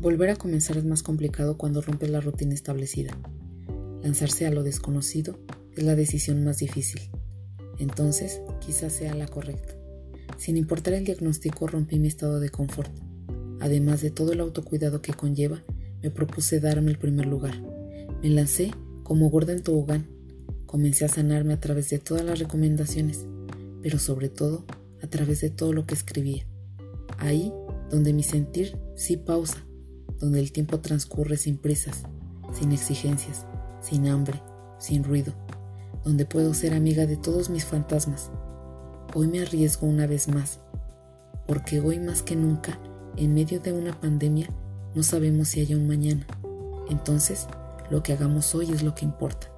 volver a comenzar es más complicado cuando rompes la rutina establecida. Lanzarse a lo desconocido es la decisión más difícil. Entonces, quizás sea la correcta. Sin importar el diagnóstico, rompí mi estado de confort. Además de todo el autocuidado que conlleva, me propuse darme el primer lugar. Me lancé como gorda en tobogán. Comencé a sanarme a través de todas las recomendaciones, pero sobre todo a través de todo lo que escribía. Ahí donde mi sentir sí pausa, donde el tiempo transcurre sin prisas, sin exigencias, sin hambre, sin ruido, donde puedo ser amiga de todos mis fantasmas. Hoy me arriesgo una vez más, porque hoy más que nunca, en medio de una pandemia, no sabemos si haya un mañana. Entonces, lo que hagamos hoy es lo que importa.